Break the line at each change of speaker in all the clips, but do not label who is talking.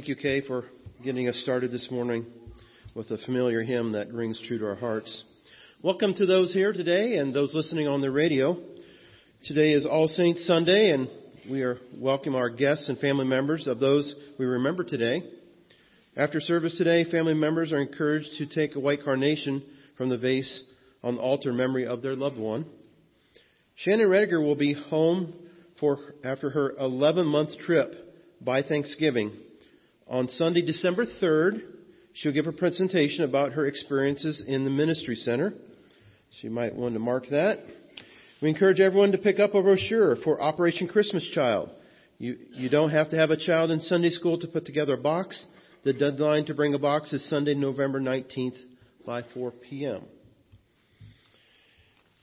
Thank you, Kay, for getting us started this morning with a familiar hymn that rings true to our hearts. Welcome to those here today and those listening on the radio. Today is All Saints Sunday, and we are welcome our guests and family members of those we remember today. After service today, family members are encouraged to take a white carnation from the vase on the altar memory of their loved one. Shannon Rediger will be home for after her 11 month trip by Thanksgiving. On Sunday, December 3rd, she'll give a presentation about her experiences in the ministry center. So you might want to mark that. We encourage everyone to pick up a brochure for Operation Christmas Child. You, you don't have to have a child in Sunday school to put together a box. The deadline to bring a box is Sunday, November 19th by 4 p.m.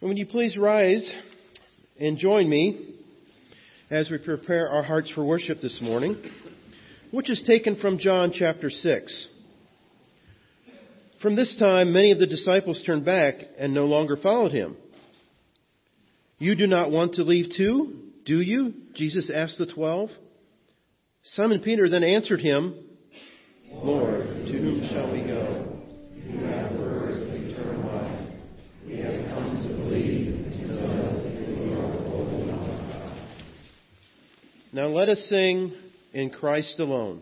And would you please rise and join me as we prepare our hearts for worship this morning, which is taken from John chapter 6. From this time, many of the disciples turned back and no longer followed him. You do not want to leave too, do you? Jesus asked the twelve. Simon Peter then answered him, Lord, to whom shall we go? You have words eternal. We have come to believe that you. Now let us sing in Christ alone.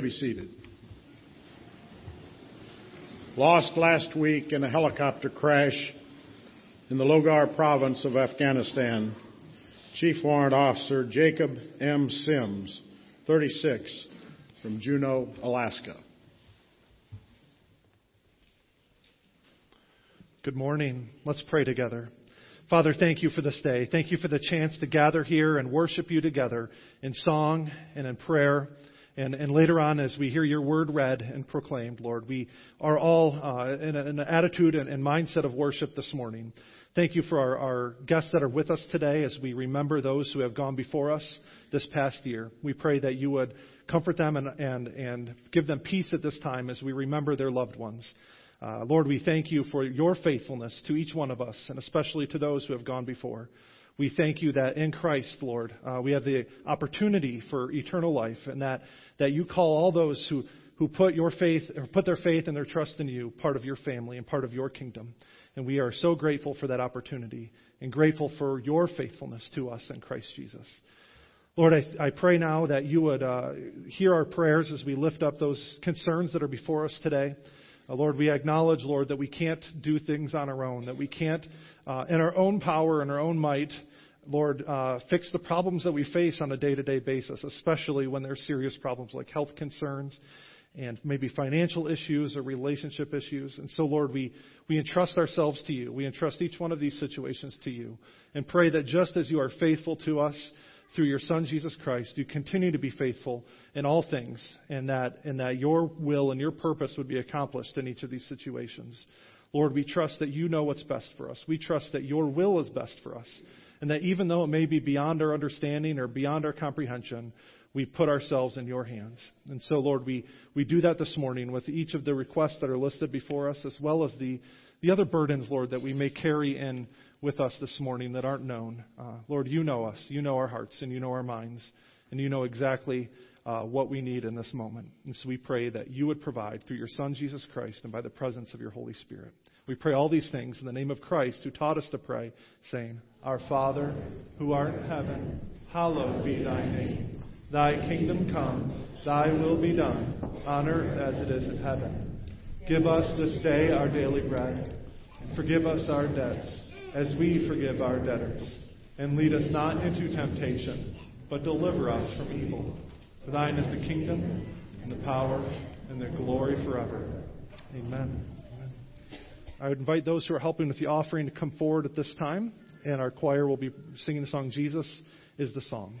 May be seated. Lost last week in a helicopter crash in the Logar province of Afghanistan, Chief Warrant Officer Jacob M. Sims, 36, from Juneau, Alaska.
Good morning. Let's pray together. Father, thank you for this day. Thank you for the chance to gather here and worship you together in song and in prayer. And, and later on, as we hear your word read and proclaimed, Lord, we are all uh, in, a, in, an attitude and, and, mindset of worship this morning. Thank you for our, our guests that are with us today as we remember those who have gone before us this past year. We pray that you would comfort them and, and, and give them peace at this time as we remember their loved ones. Uh, Lord, we thank you for your faithfulness to each one of us, and especially to those who have gone before. We thank you that in Christ, Lord, uh, we have the opportunity for eternal life, and that, that you call all those who, who put your faith or put their faith and their trust in you part of your family and part of your kingdom. And we are so grateful for that opportunity and grateful for your faithfulness to us in Christ Jesus. Lord, I, I pray now that you would uh, hear our prayers as we lift up those concerns that are before us today. Uh, Lord, we acknowledge, Lord, that we can't do things on our own, that we can't, uh, in our own power and our own might, Lord, uh, fix the problems that we face on a day to day basis, especially when there's serious problems like health concerns and maybe financial issues or relationship issues. And so, Lord, we, we entrust ourselves to you. We entrust each one of these situations to you and pray that just as you are faithful to us, through your Son, Jesus Christ, you continue to be faithful in all things, and that, and that your will and your purpose would be accomplished in each of these situations. Lord, we trust that you know what's best for us. We trust that your will is best for us. And that even though it may be beyond our understanding or beyond our comprehension, we put ourselves in your hands. And so, Lord, we, we do that this morning with each of the requests that are listed before us, as well as the, the other burdens, Lord, that we may carry in with us this morning that aren't known. Uh, Lord, you know us. You know our hearts and you know our minds. And you know exactly uh, what we need in this moment. And so we pray that you would provide through your Son, Jesus Christ, and by the presence of your Holy Spirit. We pray all these things in the name of Christ, who taught us to pray, saying, Our Father, who art in heaven, hallowed be thy name. Thy kingdom come, thy will be done, on earth as it is in heaven. Give us this day our daily bread, and forgive us our debts as we forgive our debtors. And lead us not into temptation, but deliver us from evil. For thine is the kingdom, and the power, and the glory forever. Amen. I would invite those who are helping with the offering to come forward at this time, and our choir will be singing the song Jesus is the Song.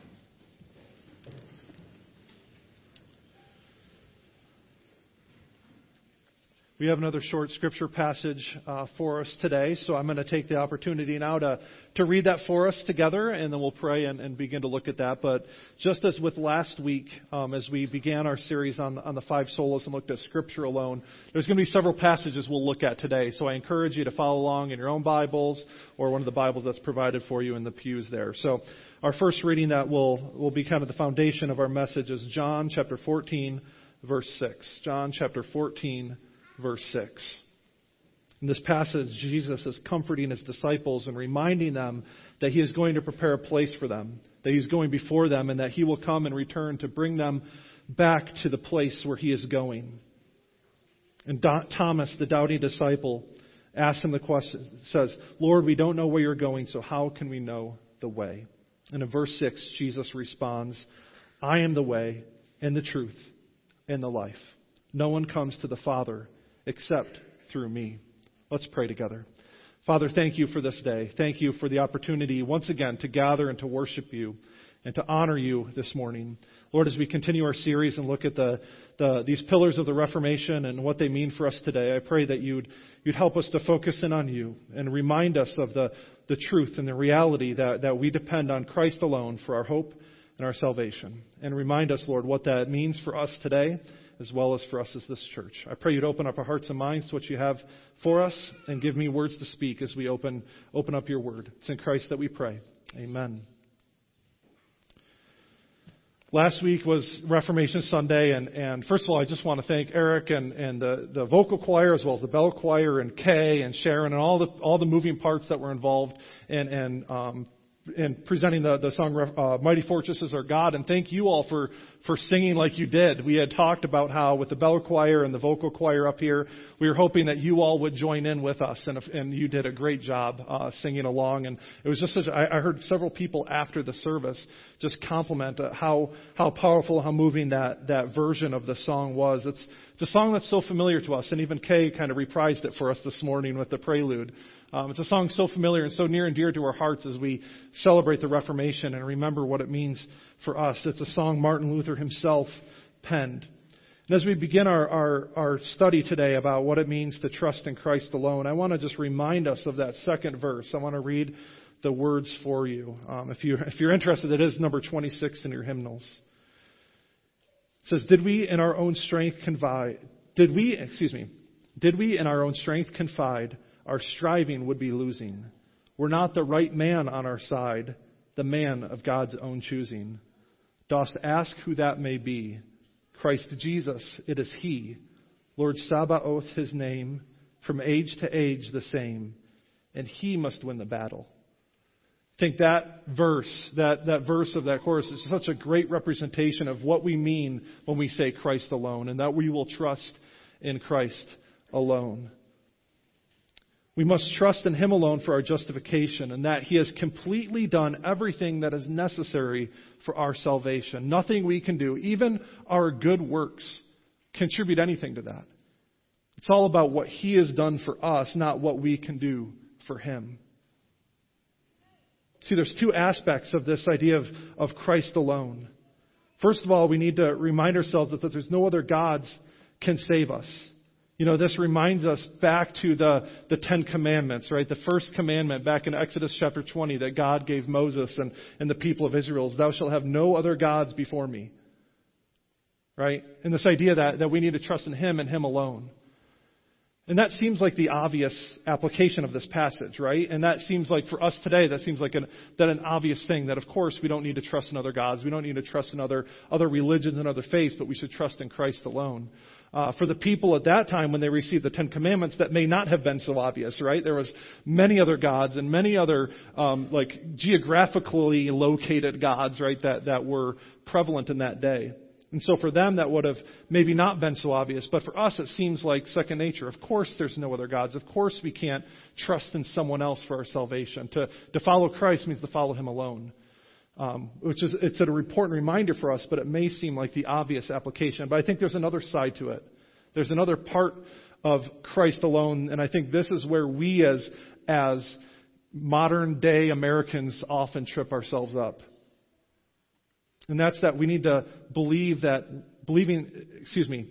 We have another short scripture passage uh, for us today, so I'm going to take the opportunity now to, to read that for us together, and then we'll pray and, and begin to look at that. But just as with last week, um, as we began our series on, on the five solas and looked at scripture alone, there's going to be several passages we'll look at today. So I encourage you to follow along in your own Bibles or one of the Bibles that's provided for you in the pews there. So our first reading that will, will be kind of the foundation of our message is John chapter 14, verse 6. John chapter 14, verse 6. In this passage, Jesus is comforting his disciples and reminding them that he is going to prepare a place for them, that he's going before them, and that he will come and return to bring them back to the place where he is going. And Thomas, the doubting disciple, asks him the question, says, Lord, we don't know where you're going, so how can we know the way? And in verse 6, Jesus responds, I am the way and the truth and the life. No one comes to the Father except through me. Let's pray together. Father, thank you for this day. Thank you for the opportunity once again to gather and to worship you and to honor you this morning. Lord, as we continue our series and look at the, the, these pillars of the Reformation and what they mean for us today, I pray that you'd, you'd help us to focus in on you and remind us of the, the truth and the reality that, that we depend on Christ alone for our hope and our salvation. And remind us, Lord, what that means for us today as well as for us as this church. I pray you'd open up our hearts and minds to what you have for us and give me words to speak as we open, open up your word. It's in Christ that we pray. Amen. Last week was Reformation Sunday, and, and first of all, I just want to thank Eric and, and the, the vocal choir, as well as the bell choir, and Kay and Sharon, and all the all the moving parts that were involved, and and um, in presenting the, the song uh, Mighty Fortress is Our God. And thank you all for, for singing like you did. We had talked about how with the bell choir and the vocal choir up here, we were hoping that you all would join in with us. And, if, and you did a great job uh, singing along. And it was just such, I, I heard several people after the service just compliment uh, how, how powerful, how moving that, that version of the song was. It's, it's a song that's so familiar to us. And even Kay kind of reprised it for us this morning with the prelude. Um, it's a song so familiar and so near and dear to our hearts as we celebrate the Reformation and remember what it means for us. It's a song Martin Luther himself penned. And as we begin our, our, our study today about what it means to trust in Christ alone, I want to just remind us of that second verse. I want to read the words for you. Um, if, you if you're interested, it is number 26 in your hymnals. It says, Did we in our own strength confide, did we, excuse me, did we in our own strength confide our striving would be losing. We're not the right man on our side, the man of God's own choosing. Dost ask who that may be? Christ Jesus, it is He. Lord Sabaoth, His name, from age to age the same, and He must win the battle. I think that verse, that, that verse of that chorus is such a great representation of what we mean when we say Christ alone, and that we will trust in Christ alone. We must trust in Him alone for our justification and that He has completely done everything that is necessary for our salvation. Nothing we can do, even our good works, contribute anything to that. It's all about what He has done for us, not what we can do for Him. See, there's two aspects of this idea of, of Christ alone. First of all, we need to remind ourselves that, that there's no other gods can save us. You know, this reminds us back to the, the Ten Commandments, right? The first commandment back in Exodus chapter 20 that God gave Moses and, and the people of Israel is, Thou shalt have no other gods before me. Right? And this idea that, that we need to trust in Him and Him alone. And that seems like the obvious application of this passage, right? And that seems like for us today, that seems like an, that an obvious thing that of course we don't need to trust in other gods. We don't need to trust in other, other religions and other faiths, but we should trust in Christ alone uh, for the people at that time when they received the Ten Commandments that may not have been so obvious, right? There was many other gods and many other um, like geographically located gods, right, that that were prevalent in that day. And so for them, that would have maybe not been so obvious. But for us, it seems like second nature. Of course, there's no other gods. Of course, we can't trust in someone else for our salvation. To, to follow Christ means to follow Him alone um, which is it's an important reminder for us, but it may seem like the obvious application. But I think there's another side to it. There's another part of Christ alone, and I think this is where we as as modern day Americans often trip ourselves up. And that's that we need to believe that, believing, excuse me,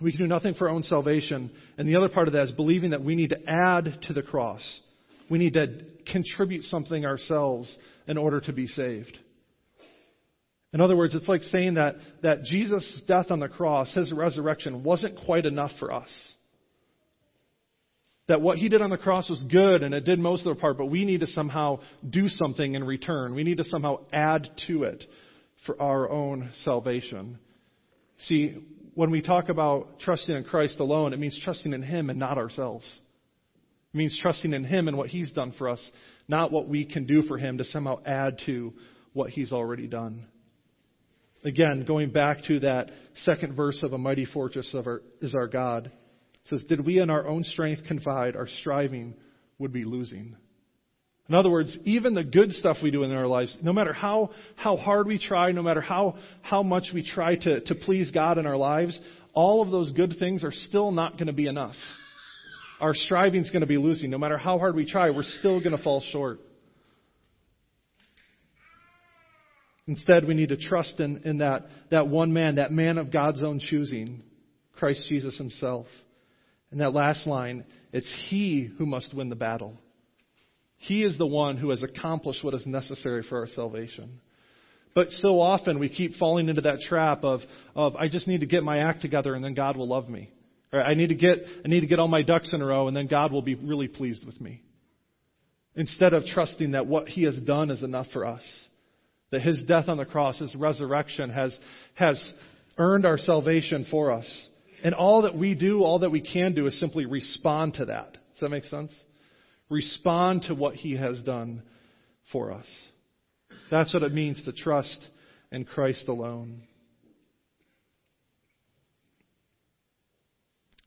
we can do nothing for our own salvation. And the other part of that is believing that we need to add to the cross. We need to contribute something ourselves in order to be saved. In other words, it's like saying that, that Jesus' death on the cross, his resurrection, wasn't quite enough for us. That what he did on the cross was good and it did most of the part, but we need to somehow do something in return. We need to somehow add to it for our own salvation. See, when we talk about trusting in Christ alone, it means trusting in him and not ourselves. It means trusting in him and what he's done for us, not what we can do for him to somehow add to what he's already done. Again, going back to that second verse of a mighty fortress of our, is our God. Says, Did we in our own strength confide, our striving would be losing. In other words, even the good stuff we do in our lives, no matter how, how hard we try, no matter how, how much we try to, to please God in our lives, all of those good things are still not going to be enough. Our striving is going to be losing. No matter how hard we try, we're still going to fall short. Instead, we need to trust in, in that, that one man, that man of God's own choosing, Christ Jesus himself. And that last line, it's He who must win the battle. He is the one who has accomplished what is necessary for our salvation. But so often we keep falling into that trap of, of I just need to get my act together and then God will love me. I need to get I need to get all my ducks in a row and then God will be really pleased with me. Instead of trusting that what He has done is enough for us that his death on the cross, his resurrection, has, has earned our salvation for us. And all that we do, all that we can do, is simply respond to that. Does that make sense? Respond to what he has done for us. That's what it means to trust in Christ alone.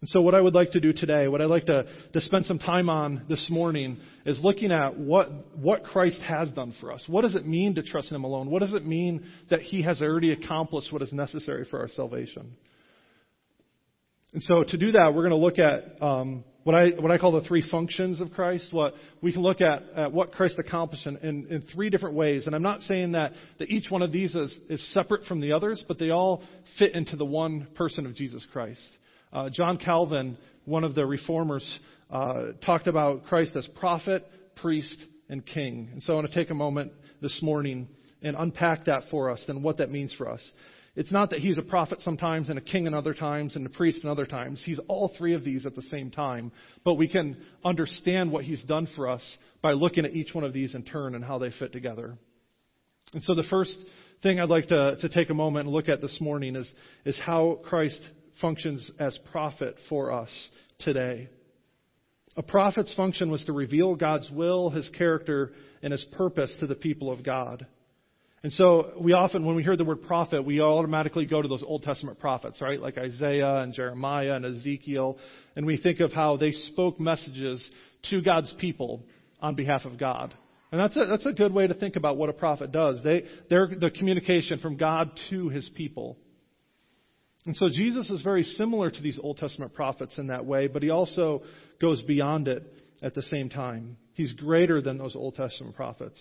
And so, what I would like to do today, what I'd like to, to spend some time on this morning, is looking at what, what Christ has done for us. What does it mean to trust Him alone? What does it mean that He has already accomplished what is necessary for our salvation? And so, to do that, we're going to look at um, what, I, what I call the three functions of Christ. What we can look at, at what Christ accomplished in, in, in, three different ways. And I'm not saying that, that each one of these is, is separate from the others, but they all fit into the one person of Jesus Christ. Uh, John Calvin, one of the reformers, uh, talked about Christ as prophet, priest, and king. And so I want to take a moment this morning and unpack that for us and what that means for us. It's not that he's a prophet sometimes and a king in other times and a priest in other times. He's all three of these at the same time. But we can understand what he's done for us by looking at each one of these in turn and how they fit together. And so the first thing I'd like to, to take a moment and look at this morning is, is how Christ functions as prophet for us today. A prophet's function was to reveal God's will, his character, and his purpose to the people of God. And so we often, when we hear the word prophet, we automatically go to those Old Testament prophets, right? Like Isaiah and Jeremiah and Ezekiel. And we think of how they spoke messages to God's people on behalf of God. And that's a, that's a good way to think about what a prophet does. They, they're the communication from God to his people. And so Jesus is very similar to these Old Testament prophets in that way, but he also goes beyond it at the same time. He's greater than those Old Testament prophets.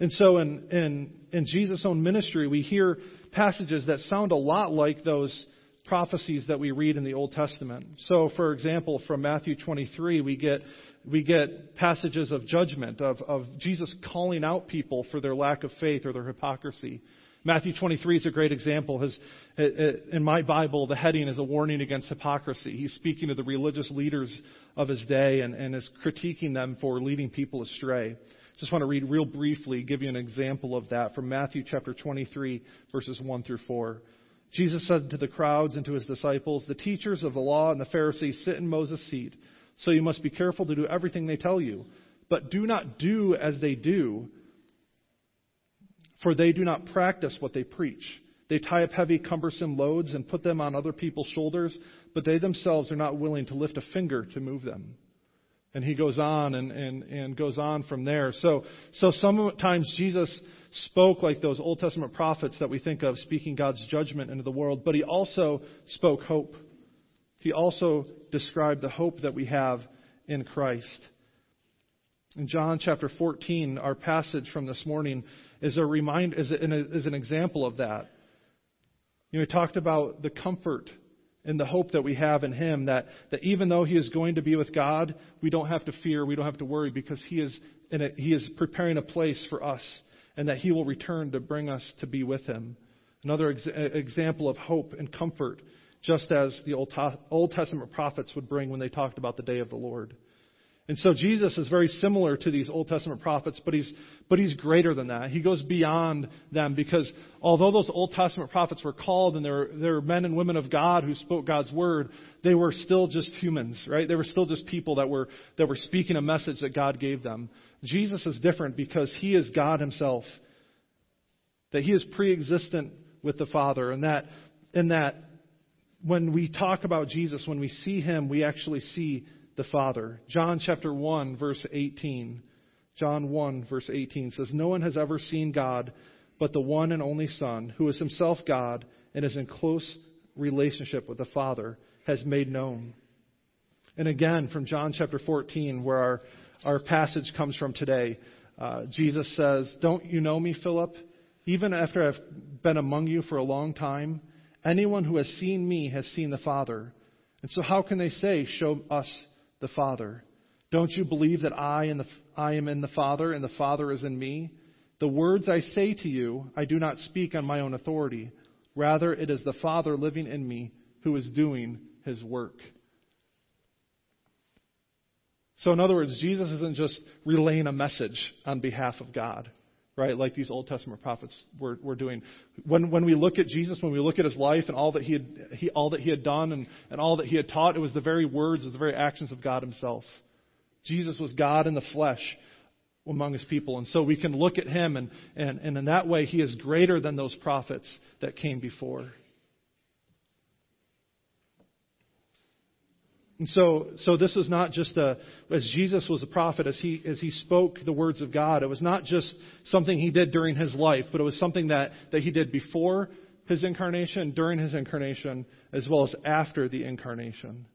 And so in, in, in Jesus' own ministry, we hear passages that sound a lot like those prophecies that we read in the Old Testament. So, for example, from Matthew 23, we get, we get passages of judgment, of, of Jesus calling out people for their lack of faith or their hypocrisy. Matthew 23 is a great example. His, uh, uh, in my Bible, the heading is a warning against hypocrisy. He's speaking to the religious leaders of his day and, and is critiquing them for leading people astray. Just want to read real briefly, give you an example of that from Matthew chapter 23, verses 1 through 4. Jesus said to the crowds and to his disciples, The teachers of the law and the Pharisees sit in Moses' seat, so you must be careful to do everything they tell you. But do not do as they do for they do not practice what they preach. They tie up heavy, cumbersome loads and put them on other people's shoulders, but they themselves are not willing to lift a finger to move them. And he goes on and, and, and goes on from there. So, so sometimes Jesus spoke like those Old Testament prophets that we think of, speaking God's judgment into the world, but he also spoke hope. He also described the hope that we have in Christ. In John chapter 14, our passage from this morning is a remind is an, is an example of that. You know, we talked about the comfort and the hope that we have in Him that, that even though He is going to be with God, we don't have to fear, we don't have to worry because He is in a, He is preparing a place for us and that He will return to bring us to be with Him. Another ex- example of hope and comfort, just as the Old, Old Testament prophets would bring when they talked about the day of the Lord. And so Jesus is very similar to these Old Testament prophets, but he's, but he's greater than that. He goes beyond them because although those Old Testament prophets were called and they were, they were men and women of God who spoke God's word, they were still just humans, right? They were still just people that were, that were speaking a message that God gave them. Jesus is different because he is God himself. That he is pre-existent with the Father and that, and that when we talk about Jesus, when we see him, we actually see the Father. John chapter 1 verse 18. John 1 verse 18 says, No one has ever seen God but the one and only Son, who is himself God and is in close relationship with the Father, has made known. And again, from John chapter 14, where our, our passage comes from today, uh, Jesus says, Don't you know me, Philip? Even after I've been among you for a long time, anyone who has seen me has seen the Father. And so, how can they say, Show us the Father. Don't you believe that I, the, I am in the Father and the Father is in me? The words I say to you, I do not speak on my own authority. Rather, it is the Father living in me who is doing his work. So, in other words, Jesus isn't just relaying a message on behalf of God, right? Like these Old Testament prophets were, were doing. When, when we look at Jesus, when we look at his life and all that he had, he, all that he had done and, and all that he had taught, it was the very words, it was the very actions of God himself. Jesus was God in the flesh among his people. And so we can look at him, and, and, and in that way, he is greater than those prophets that came before. And so, so this was not just a, as Jesus was a prophet, as he, as he spoke the words of God, it was not just something he did during his life, but it was something that, that he did before his incarnation, during his incarnation, as well as after the incarnation.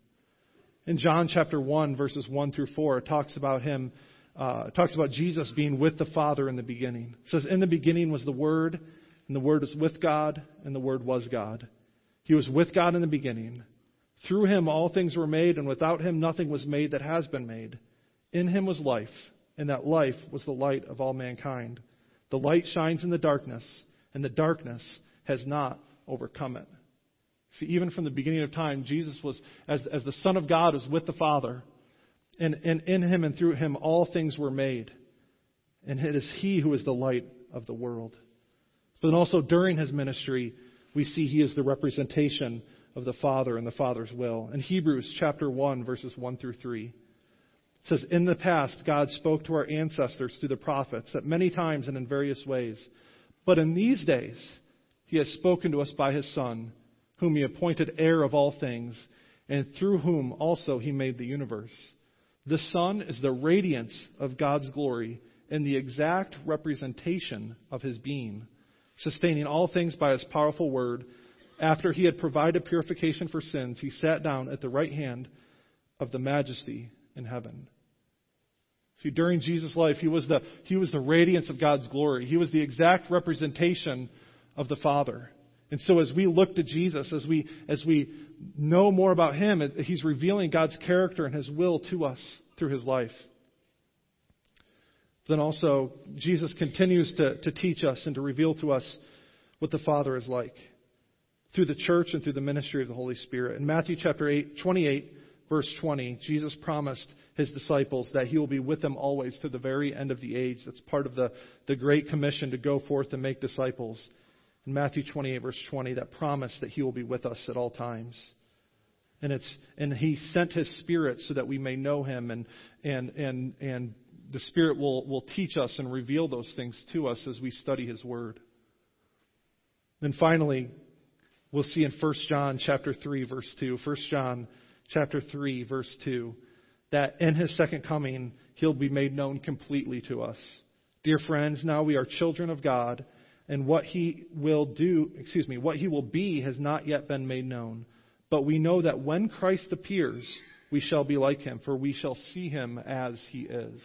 In John chapter 1, verses 1 through 4, it talks about him, uh, talks about Jesus being with the Father in the beginning. It says, In the beginning was the Word, and the Word was with God, and the Word was God. He was with God in the beginning. Through him all things were made, and without him nothing was made that has been made. In him was life, and that life was the light of all mankind. The light shines in the darkness, and the darkness has not overcome it. See, even from the beginning of time, Jesus was, as, as the Son of God, was with the Father. And, and in him and through him all things were made. And it is he who is the light of the world. But also during his ministry, we see he is the representation of the Father and the Father's will. In Hebrews chapter 1, verses 1 through 3, it says, In the past, God spoke to our ancestors through the prophets at many times and in various ways. But in these days, he has spoken to us by his Son, whom he appointed heir of all things, and through whom also he made the universe. The Son is the radiance of God's glory and the exact representation of his being, sustaining all things by his powerful word after he had provided purification for sins, he sat down at the right hand of the majesty in heaven. See, during Jesus' life, he was the, he was the radiance of God's glory. He was the exact representation of the Father. And so as we look to Jesus, as we, as we know more about him, he's revealing God's character and his will to us through his life. Then also, Jesus continues to, to teach us and to reveal to us what the Father is like through the church and through the ministry of the Holy Spirit. In Matthew chapter 8, 28, verse 20, Jesus promised his disciples that he will be with them always to the very end of the age. That's part of the, the Great Commission to go forth and make disciples. In Matthew 28, verse 20, that promise that he will be with us at all times. And it's and he sent his spirit so that we may know him and and and and the spirit will will teach us and reveal those things to us as we study his word. Then finally, we'll see in 1 John chapter 3 verse 2. 1 John chapter 3 verse 2 that in his second coming he'll be made known completely to us. Dear friends, now we are children of God, and what he will do, excuse me, what he will be has not yet been made known. But we know that when Christ appears, we shall be like him, for we shall see him as he is.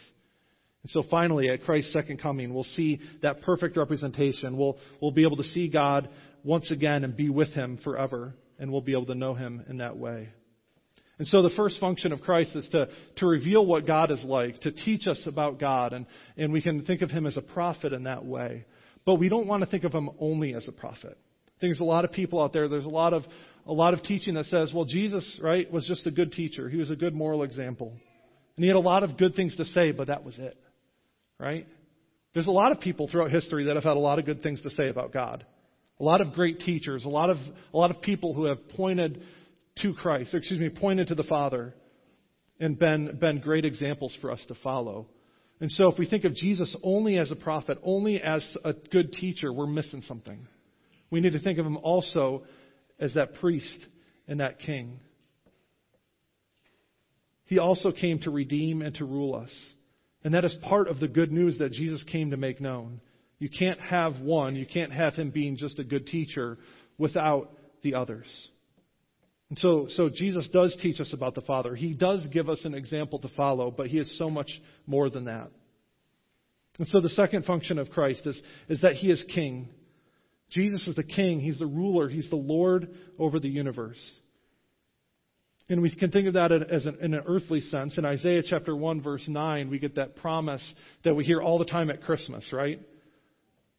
And so finally, at Christ's second coming, we'll see that perfect representation. We'll, we'll be able to see God once again and be with Him forever, and we'll be able to know Him in that way. And so the first function of Christ is to, to reveal what God is like, to teach us about God, and, and we can think of Him as a prophet in that way. But we don't want to think of Him only as a prophet. I think there's a lot of people out there, there's a lot of, a lot of teaching that says, well, Jesus, right, was just a good teacher. He was a good moral example. And he had a lot of good things to say, but that was it. Right? There's a lot of people throughout history that have had a lot of good things to say about God. A lot of great teachers, a lot of, a lot of people who have pointed to Christ, excuse me, pointed to the Father and been, been great examples for us to follow. And so if we think of Jesus only as a prophet, only as a good teacher, we're missing something. We need to think of him also as that priest and that king. He also came to redeem and to rule us. And that is part of the good news that Jesus came to make known. You can't have one, you can't have him being just a good teacher without the others. And so, so Jesus does teach us about the Father. He does give us an example to follow, but he is so much more than that. And so the second function of Christ is, is that he is king. Jesus is the king, he's the ruler, he's the Lord over the universe. And we can think of that as an, in an earthly sense. In Isaiah chapter 1, verse 9, we get that promise that we hear all the time at Christmas, right?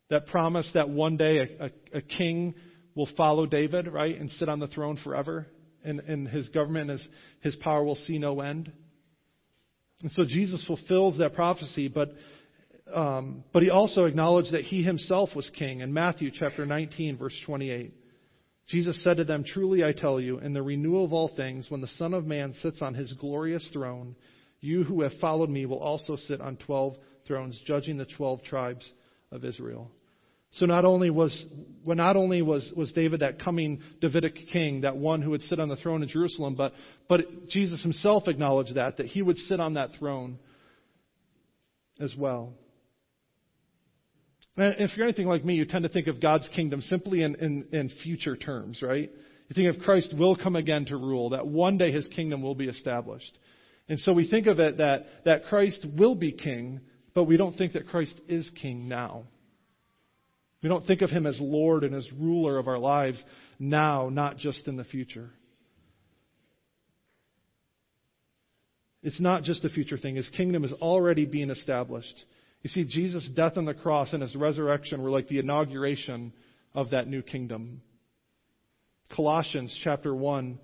That promise that one day a, a, a king will follow David, right, and sit on the throne forever, and, and his government his, his power will see no end. And so Jesus fulfills that prophecy, but, um, but he also acknowledged that he himself was king in Matthew chapter 19, verse 28. Jesus said to them, Truly I tell you, in the renewal of all things, when the Son of Man sits on his glorious throne, you who have followed me will also sit on twelve thrones, judging the twelve tribes of Israel. So not only was well, not only was, was David that coming Davidic king, that one who would sit on the throne in Jerusalem, but but Jesus himself acknowledged that, that he would sit on that throne as well. And If you're anything like me, you tend to think of God's kingdom simply in, in, in, future terms, right? You think of Christ will come again to rule, that one day his kingdom will be established. And so we think of it that, that Christ will be king, but we don't think that Christ is king now. We don't think of him as Lord and as ruler of our lives now, not just in the future. It's not just a future thing. His kingdom is already being established. You see, Jesus' death on the cross and his resurrection were like the inauguration of that new kingdom. Colossians chapter 1,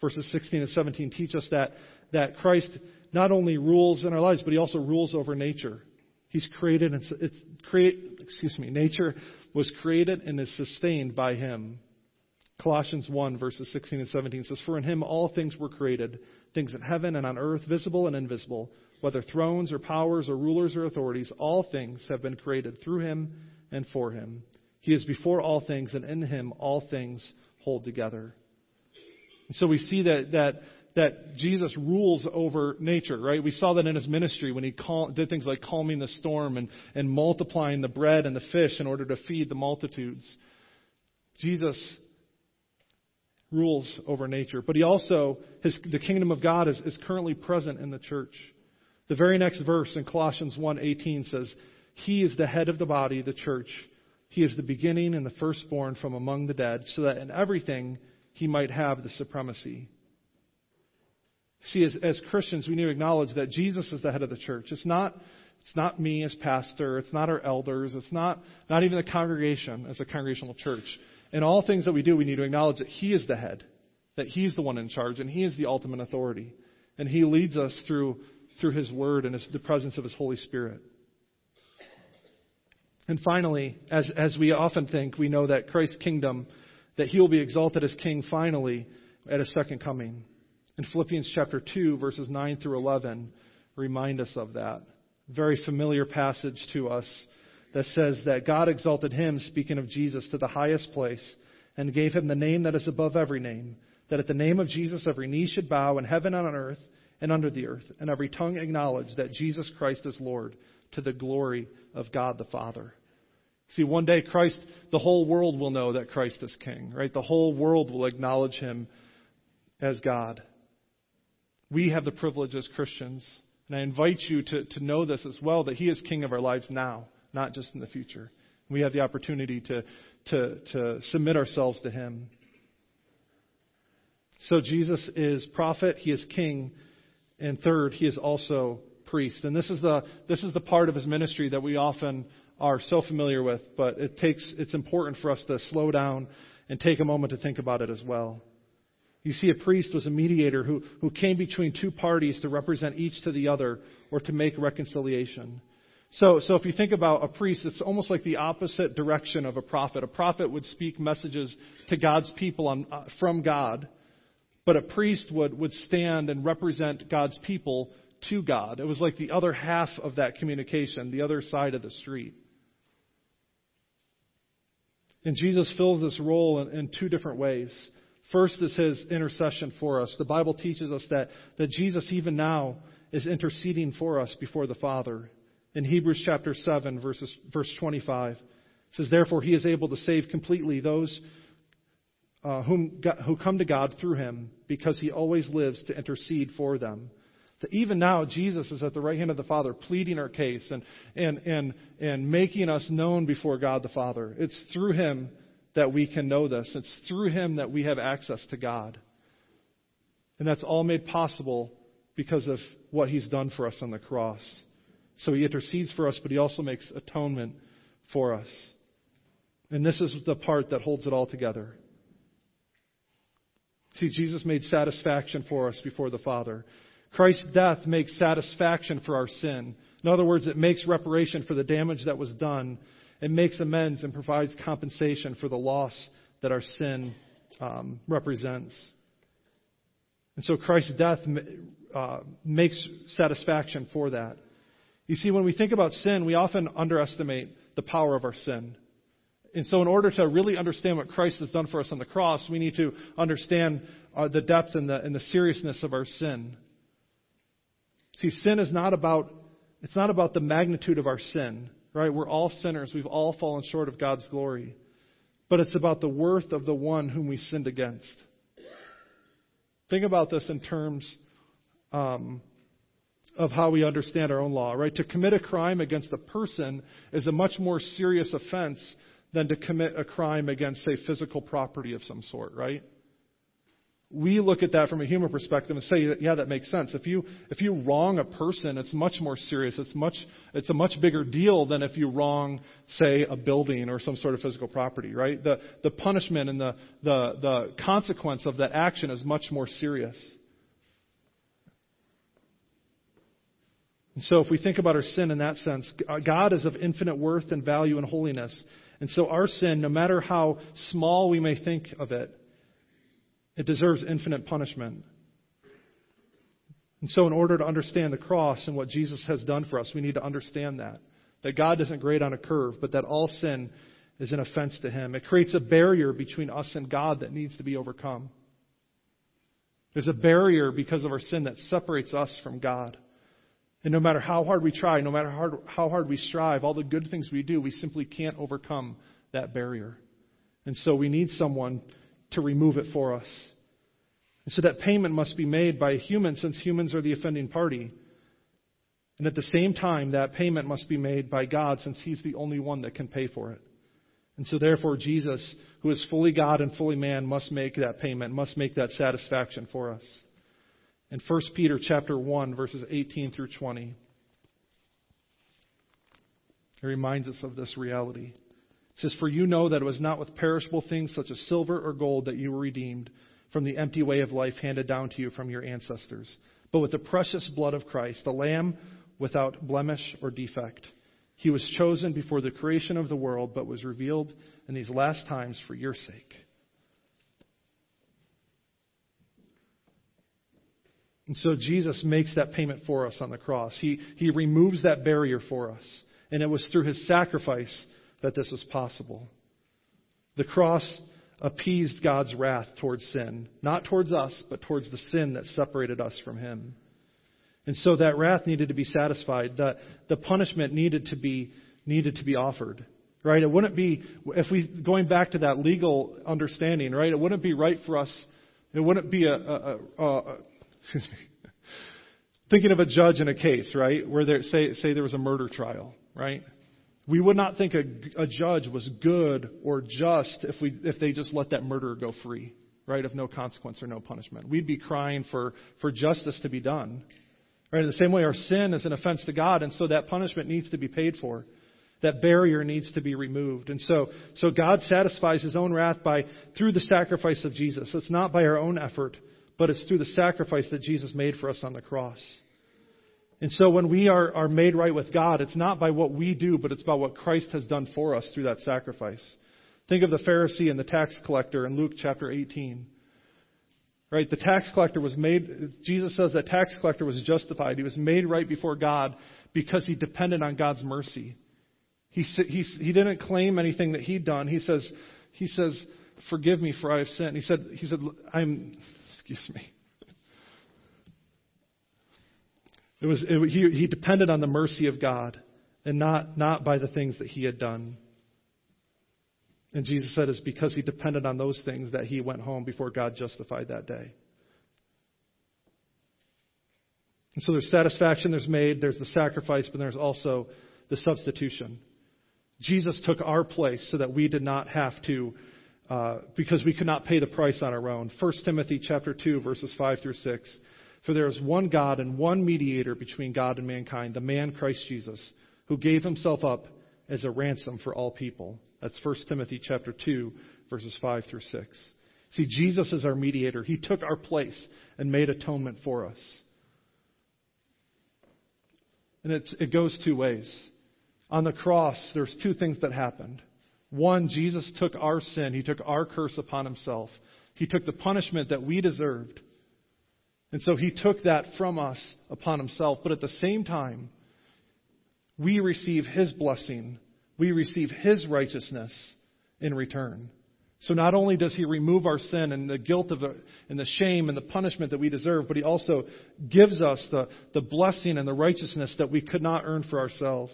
verses 16 and 17 teach us that, that Christ not only rules in our lives, but he also rules over nature. He's created and it's create, excuse me, nature was created and is sustained by him. Colossians 1, verses 16 and 17 says, For in him all things were created, things in heaven and on earth, visible and invisible whether thrones or powers or rulers or authorities, all things have been created through him and for him. He is before all things, and in him all things hold together. And so we see that, that, that Jesus rules over nature, right? We saw that in his ministry when he did things like calming the storm and, and multiplying the bread and the fish in order to feed the multitudes. Jesus rules over nature, but he also, his, the kingdom of God is, is currently present in the church. The very next verse in Colossians 1:18 says, "He is the head of the body, the church. He is the beginning and the firstborn from among the dead, so that in everything he might have the supremacy." See, as, as Christians, we need to acknowledge that Jesus is the head of the church. It's not, it's not me as pastor. It's not our elders. It's not, not even the congregation as a congregational church. In all things that we do, we need to acknowledge that He is the head, that He's the one in charge, and He is the ultimate authority. And He leads us through through His Word and his, the presence of His Holy Spirit. And finally, as, as we often think, we know that Christ's kingdom, that He will be exalted as King finally at His second coming. In Philippians chapter 2, verses 9 through 11, remind us of that. Very familiar passage to us that says that God exalted Him, speaking of Jesus, to the highest place and gave Him the name that is above every name, that at the name of Jesus every knee should bow in heaven and on earth and under the earth, and every tongue acknowledge that Jesus Christ is Lord to the glory of God the Father. See, one day Christ, the whole world will know that Christ is King, right? The whole world will acknowledge Him as God. We have the privilege as Christians And I invite you to, to know this as well that He is King of our lives now, not just in the future. We have the opportunity to, to, to submit ourselves to Him. So Jesus is prophet, He is King, and third, He is also priest. And this is the, this is the part of His ministry that we often are so familiar with, but it takes, it's important for us to slow down and take a moment to think about it as well. You see, a priest was a mediator who, who came between two parties to represent each to the other or to make reconciliation. So, so if you think about a priest, it's almost like the opposite direction of a prophet. A prophet would speak messages to God's people on, uh, from God, but a priest would, would stand and represent God's people to God. It was like the other half of that communication, the other side of the street. And Jesus fills this role in, in two different ways. First is his intercession for us. The Bible teaches us that, that Jesus, even now, is interceding for us before the Father. In Hebrews chapter 7, verses, verse 25, it says, Therefore, he is able to save completely those uh, whom, who come to God through him, because he always lives to intercede for them. That even now, Jesus is at the right hand of the Father, pleading our case and, and, and, and making us known before God the Father. It's through him that we can know this. It's through him that we have access to God. And that's all made possible because of what he's done for us on the cross. So he intercedes for us, but he also makes atonement for us. And this is the part that holds it all together. See, Jesus made satisfaction for us before the Father. Christ's death makes satisfaction for our sin. In other words, it makes reparation for the damage that was done. It makes amends and provides compensation for the loss that our sin um, represents. And so Christ's death uh, makes satisfaction for that. You see, when we think about sin, we often underestimate the power of our sin. And so, in order to really understand what Christ has done for us on the cross, we need to understand uh, the depth and the, and the seriousness of our sin. See, sin is not about it's not about the magnitude of our sin, right? We're all sinners. We've all fallen short of God's glory. But it's about the worth of the one whom we sinned against. Think about this in terms um, of how we understand our own law, right? To commit a crime against a person is a much more serious offense than to commit a crime against, say, physical property of some sort, right? We look at that from a human perspective and say, yeah, that makes sense. If you if you wrong a person, it's much more serious. It's much it's a much bigger deal than if you wrong, say, a building or some sort of physical property, right? The the punishment and the the the consequence of that action is much more serious. And so, if we think about our sin in that sense, God is of infinite worth and value and holiness. And so, our sin, no matter how small we may think of it, it deserves infinite punishment. And so, in order to understand the cross and what Jesus has done for us, we need to understand that. That God doesn't grade on a curve, but that all sin is an offense to Him. It creates a barrier between us and God that needs to be overcome. There's a barrier because of our sin that separates us from God. And no matter how hard we try, no matter how hard, how hard we strive, all the good things we do, we simply can't overcome that barrier. And so we need someone to remove it for us. And so that payment must be made by a human since humans are the offending party. And at the same time, that payment must be made by God since He's the only one that can pay for it. And so therefore, Jesus, who is fully God and fully man, must make that payment, must make that satisfaction for us in 1 Peter chapter 1 verses 18 through 20. It reminds us of this reality. It says, For you know that it was not with perishable things such as silver or gold that you were redeemed from the empty way of life handed down to you from your ancestors, but with the precious blood of Christ, the Lamb without blemish or defect. He was chosen before the creation of the world, but was revealed in these last times for your sake. And so Jesus makes that payment for us on the cross. He, he removes that barrier for us. And it was through his sacrifice that this was possible. The cross appeased God's wrath towards sin, not towards us, but towards the sin that separated us from him. And so that wrath needed to be satisfied. The, the punishment needed to be needed to be offered. Right? It wouldn't be if we going back to that legal understanding, right? It wouldn't be right for us. It wouldn't be a, a, a, a excuse me. thinking of a judge in a case, right, where there, say, say there was a murder trial, right? We would not think a, a judge was good or just if, we, if they just let that murderer go free, right, of no consequence or no punishment. We'd be crying for, for justice to be done. Right? In the same way, our sin is an offense to God, and so that punishment needs to be paid for. That barrier needs to be removed. And so, so God satisfies his own wrath by through the sacrifice of Jesus. It's not by our own effort, but it's through the sacrifice that Jesus made for us on the cross. And so when we are, are made right with God, it's not by what we do, but it's about what Christ has done for us through that sacrifice. Think of the Pharisee and the tax collector in Luke chapter 18. Right? The tax collector was made, Jesus says that tax collector was justified. He was made right before God because he depended on God's mercy. He, he, he didn't claim anything that he'd done. He says, he says, forgive me for I have sinned. He said, he said, I'm, excuse me. It was, it, he, he depended on the mercy of God and not, not by the things that he had done. And Jesus said it's because he depended on those things that he went home before God justified that day. And so there's satisfaction, there's made, there's the sacrifice, but there's also the substitution. Jesus took our place so that we did not have to, uh, because we could not pay the price on our own. 1 Timothy chapter 2, verses 5 through 6. For there is one God and one mediator between God and mankind, the man Christ Jesus, who gave himself up as a ransom for all people. That's 1 Timothy chapter 2, verses 5 through 6. See, Jesus is our mediator. He took our place and made atonement for us. And it goes two ways. On the cross, there's two things that happened. One, Jesus took our sin. He took our curse upon himself. He took the punishment that we deserved and so he took that from us upon himself. But at the same time, we receive his blessing, we receive his righteousness in return. So not only does he remove our sin and the guilt of the, and the shame and the punishment that we deserve, but he also gives us the, the blessing and the righteousness that we could not earn for ourselves.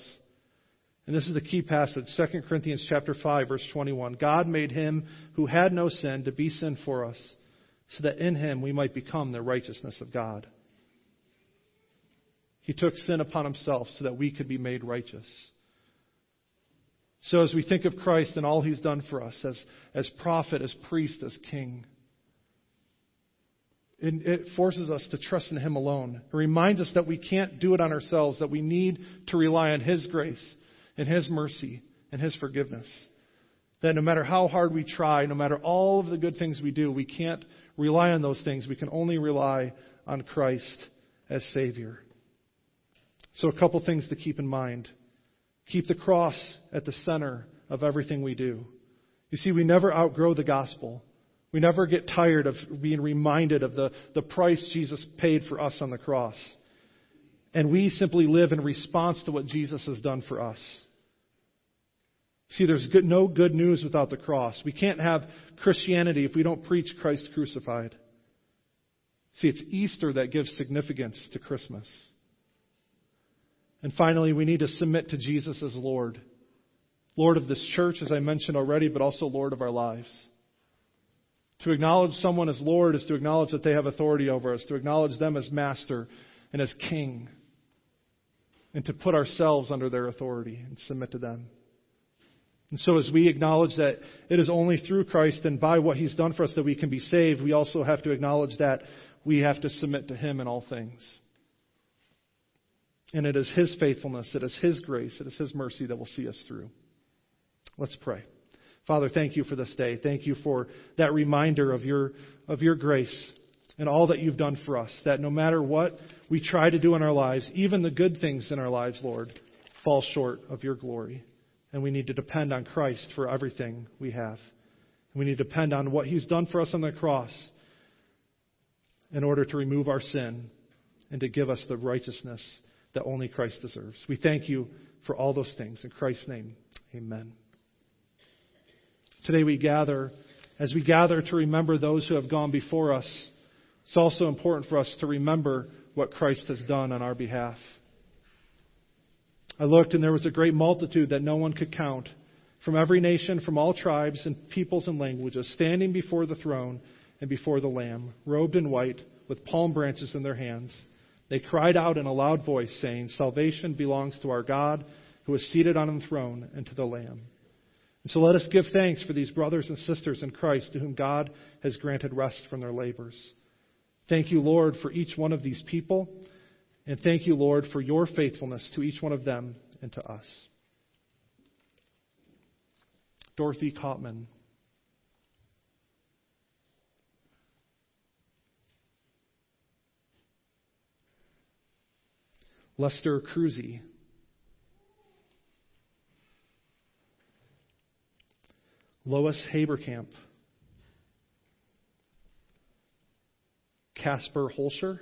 And this is the key passage, 2 Corinthians chapter 5, verse 21. God made him who had no sin to be sin for us so that in him we might become the righteousness of God. He took sin upon himself so that we could be made righteous. So as we think of Christ and all he's done for us as, as prophet, as priest, as king, it, it forces us to trust in him alone. It reminds us that we can't do it on ourselves, that we need to rely on his grace and his mercy and his forgiveness. That no matter how hard we try, no matter all of the good things we do, we can't rely on those things. We can only rely on Christ as Savior. So, a couple things to keep in mind. Keep the cross at the center of everything we do. You see, we never outgrow the gospel. We never get tired of being reminded of the, the price Jesus paid for us on the cross. And we simply live in response to what Jesus has done for us. See, there's good, no good news without the cross. We can't have Christianity if we don't preach Christ crucified. See, it's Easter that gives significance to Christmas. And finally, we need to submit to Jesus as Lord. Lord of this church, as I mentioned already, but also Lord of our lives. To acknowledge someone as Lord is to acknowledge that they have authority over us, to acknowledge them as master and as king, and to put ourselves under their authority and submit to them. And so, as we acknowledge that it is only through Christ and by what He's done for us that we can be saved, we also have to acknowledge that we have to submit to Him in all things. And it is His faithfulness, it is His grace, it is His mercy that will see us through. Let's pray. Father, thank you for this day. Thank you for that reminder of your, of your grace and all that you've done for us. That no matter what we try to do in our lives, even the good things in our lives, Lord, fall short of your glory. And we need to depend on Christ for everything we have. And We need to depend on what He's done for us on the cross in order to remove our sin and to give us the righteousness that only Christ deserves. We thank you for all those things. In Christ's name, amen. Today we gather, as we gather to remember those who have gone before us, it's also important for us to remember what Christ has done on our behalf. I looked, and there was a great multitude that no one could count, from every nation, from all tribes and peoples and languages, standing before the throne and before the Lamb, robed in white, with palm branches in their hands. They cried out in a loud voice, saying, Salvation belongs to our God who is seated on the throne and to the Lamb. And so let us give thanks for these brothers and sisters in Christ to whom God has granted rest from their labors. Thank you, Lord, for each one of these people, and thank you, Lord, for your faithfulness to each one of them and to us. Dorothy Kottman. Lester Cruzy. Lois Haberkamp. Casper Holscher.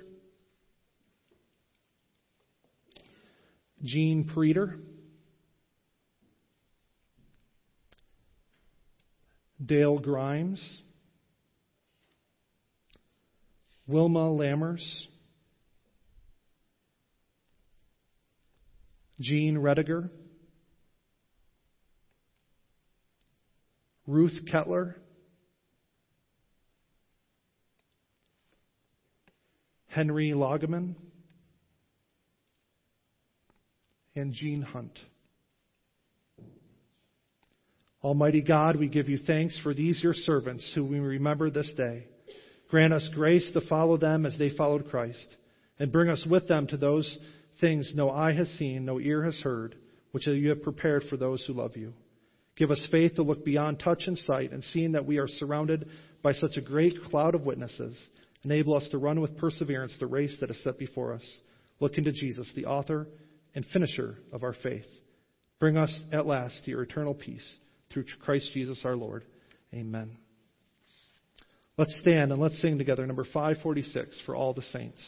Jean Preeter. Dale Grimes. Wilma Lammers. Jean Rediger, Ruth Kettler, Henry Loggeman, and Jean Hunt. Almighty God, we give you thanks for these your servants who we remember this day. Grant us grace to follow them as they followed Christ, and bring us with them to those things no eye has seen, no ear has heard, which you have prepared for those who love you. Give us faith to look beyond touch and sight, and seeing that we are surrounded by such a great cloud of witnesses, enable us to run with perseverance the race that is set before us, looking to Jesus, the author and finisher of our faith. Bring us at last to your eternal peace through Christ Jesus our Lord. Amen. Let's stand and let's sing together number 546 for all the saints.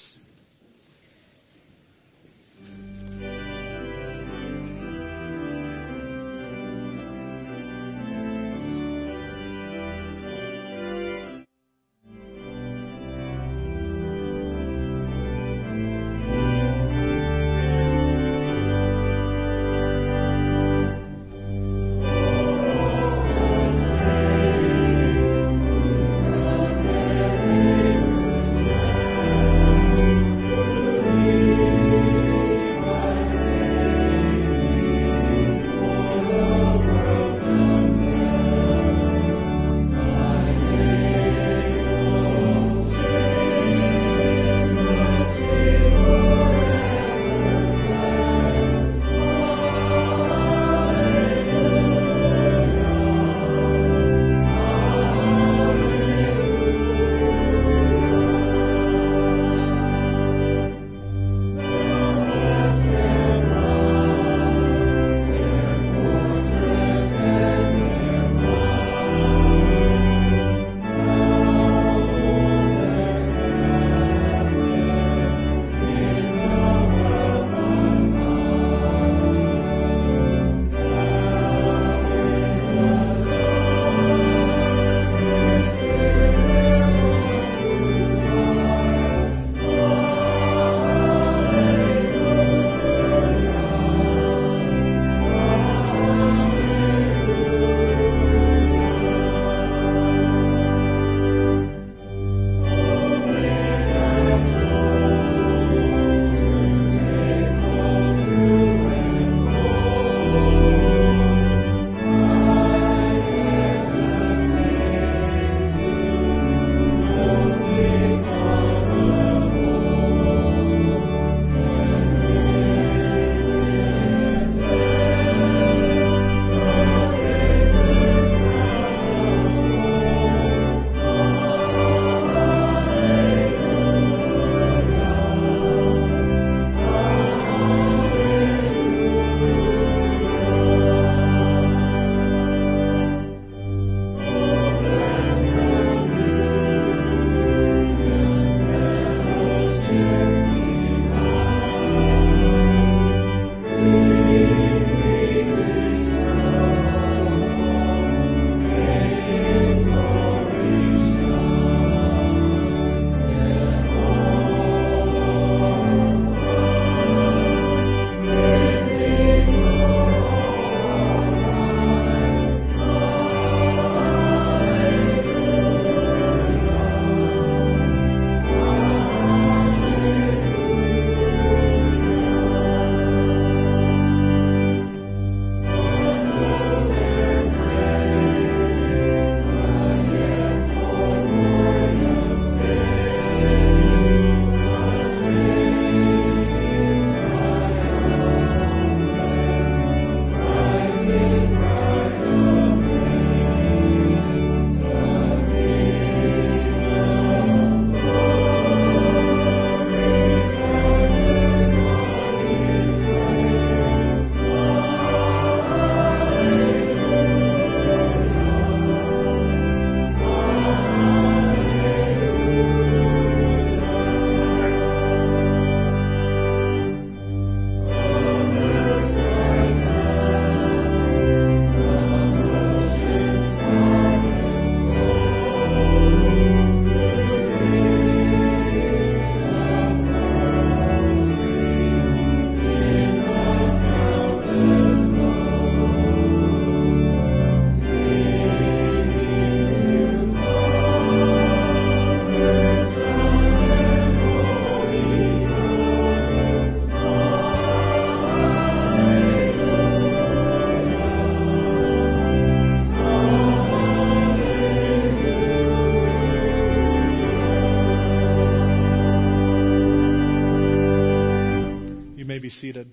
Seated.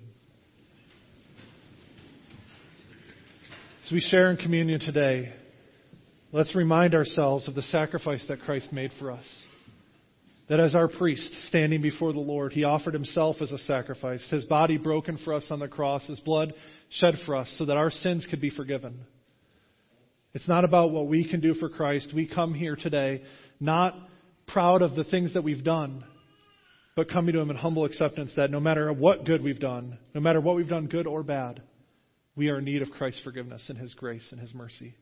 As we share in communion today, let's remind ourselves of the sacrifice that Christ made for us. That as our priest standing before the Lord, he offered himself as a sacrifice, his body broken for us on the cross, his blood shed for us so that our sins could be forgiven. It's not about what we can do for Christ. We come here today not proud of the things that we've done, but coming to him in humble acceptance that no matter what good we've done, no matter what we've done, good or bad, we are in need of Christ's forgiveness and His grace and His mercy.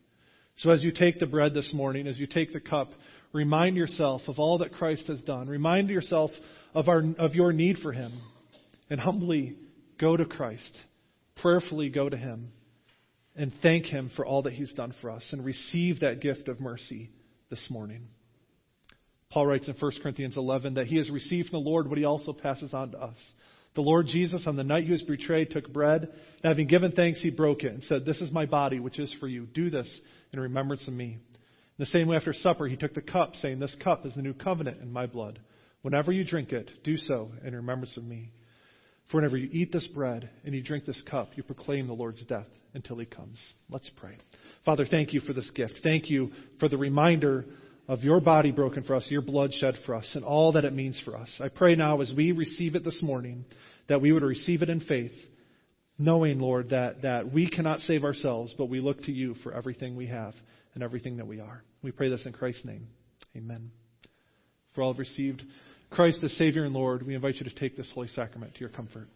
So as you take the bread this morning, as you take the cup, remind yourself of all that Christ has done. Remind yourself of, our, of your need for Him. And humbly go to Christ. Prayerfully go to Him. And thank Him for all that He's done for us. And receive that gift of mercy this morning. Paul writes in 1 Corinthians 11 that he has received from the Lord what he also passes on to us. The Lord Jesus, on the night he was betrayed, took bread, and having given thanks, he broke it and said, This is my body, which is for you. Do this in remembrance of me. In the same way, after supper, he took the cup, saying, This cup is the new covenant in my blood. Whenever you drink it, do so in remembrance of me. For whenever you eat this bread and you drink this cup, you proclaim the Lord's death until he comes. Let's pray. Father, thank you for this gift. Thank you for the reminder of your body broken for us, your blood shed for us, and all that it means for us. I pray now as we receive it this morning that we would receive it in faith, knowing, Lord, that, that we cannot save ourselves, but we look to you for everything we have and everything that we are. We pray this in Christ's name. Amen. For all have received Christ as Savior and Lord, we invite you to take this holy sacrament to your comfort.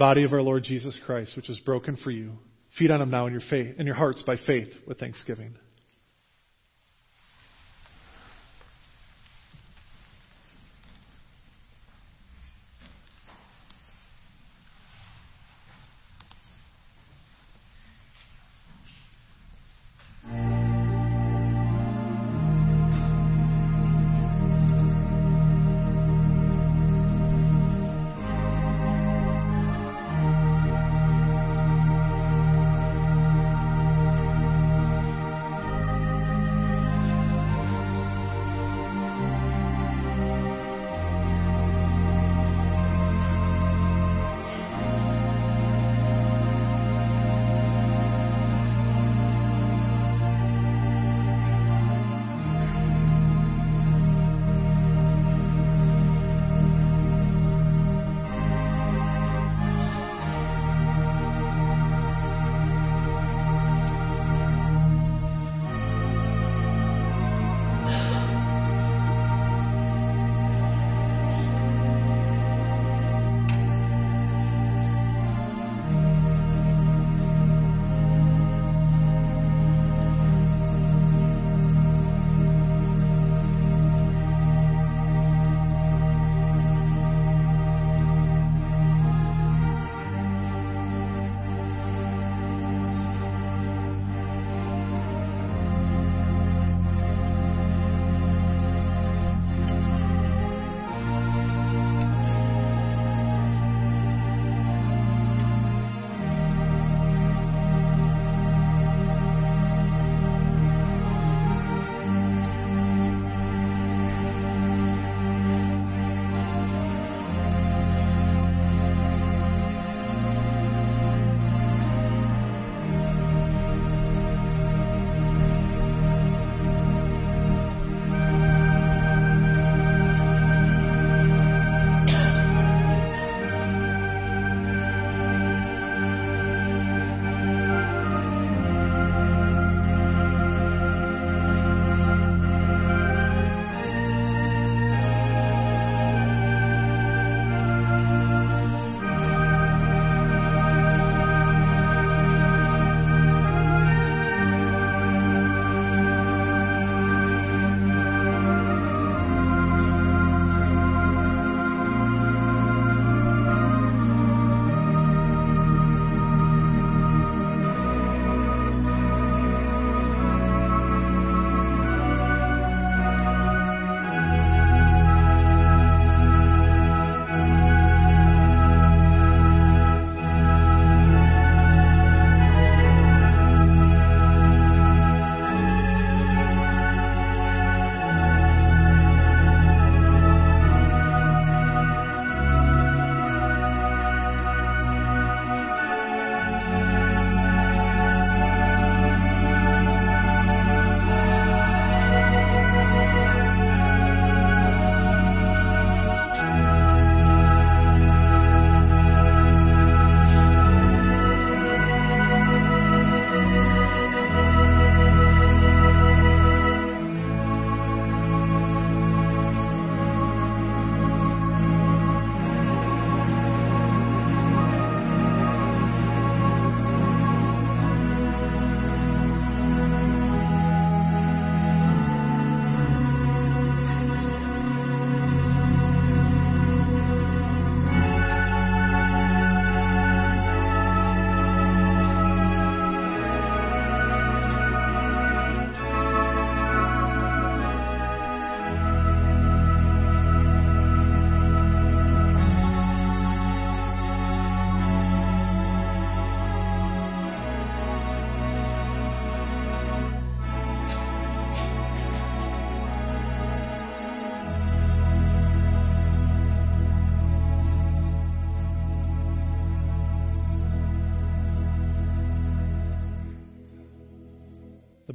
Body of our Lord Jesus Christ, which is broken for you. Feed on him now in your faith, in your hearts by faith with thanksgiving.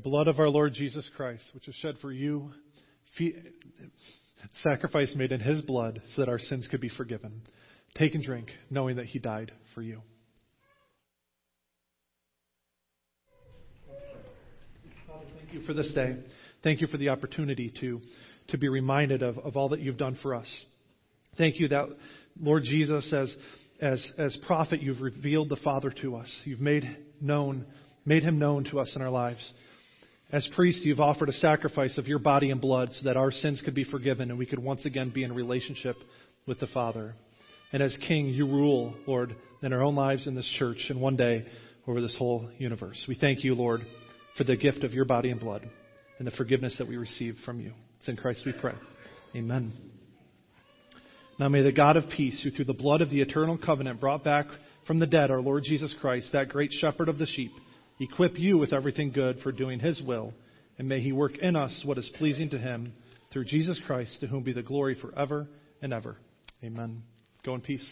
Blood of our Lord Jesus Christ, which was shed for you, sacrifice made in his blood so that our sins could be forgiven. Take and drink, knowing that he died for you. Father, thank you for this day. Thank you for the opportunity to, to be reminded of, of all that you've done for us. Thank you that, Lord Jesus, as, as, as prophet, you've revealed the Father to us. You've made known, made him known to us in our lives. As priest, you've offered a sacrifice of your body and blood so that our sins could be forgiven and we could once again be in relationship with the Father. And as king, you rule, Lord, in our own lives in this church and one day over this whole universe. We thank you, Lord, for the gift of your body and blood and the forgiveness that we receive from you. It's in Christ we pray. Amen. Now may the God of peace, who through the blood of the eternal covenant brought back from the dead our Lord Jesus Christ, that great shepherd of the sheep, equip you with everything good for doing his will, and may he work in us what is pleasing to him through Jesus Christ, to whom be the glory forever and ever. Amen. Go in peace.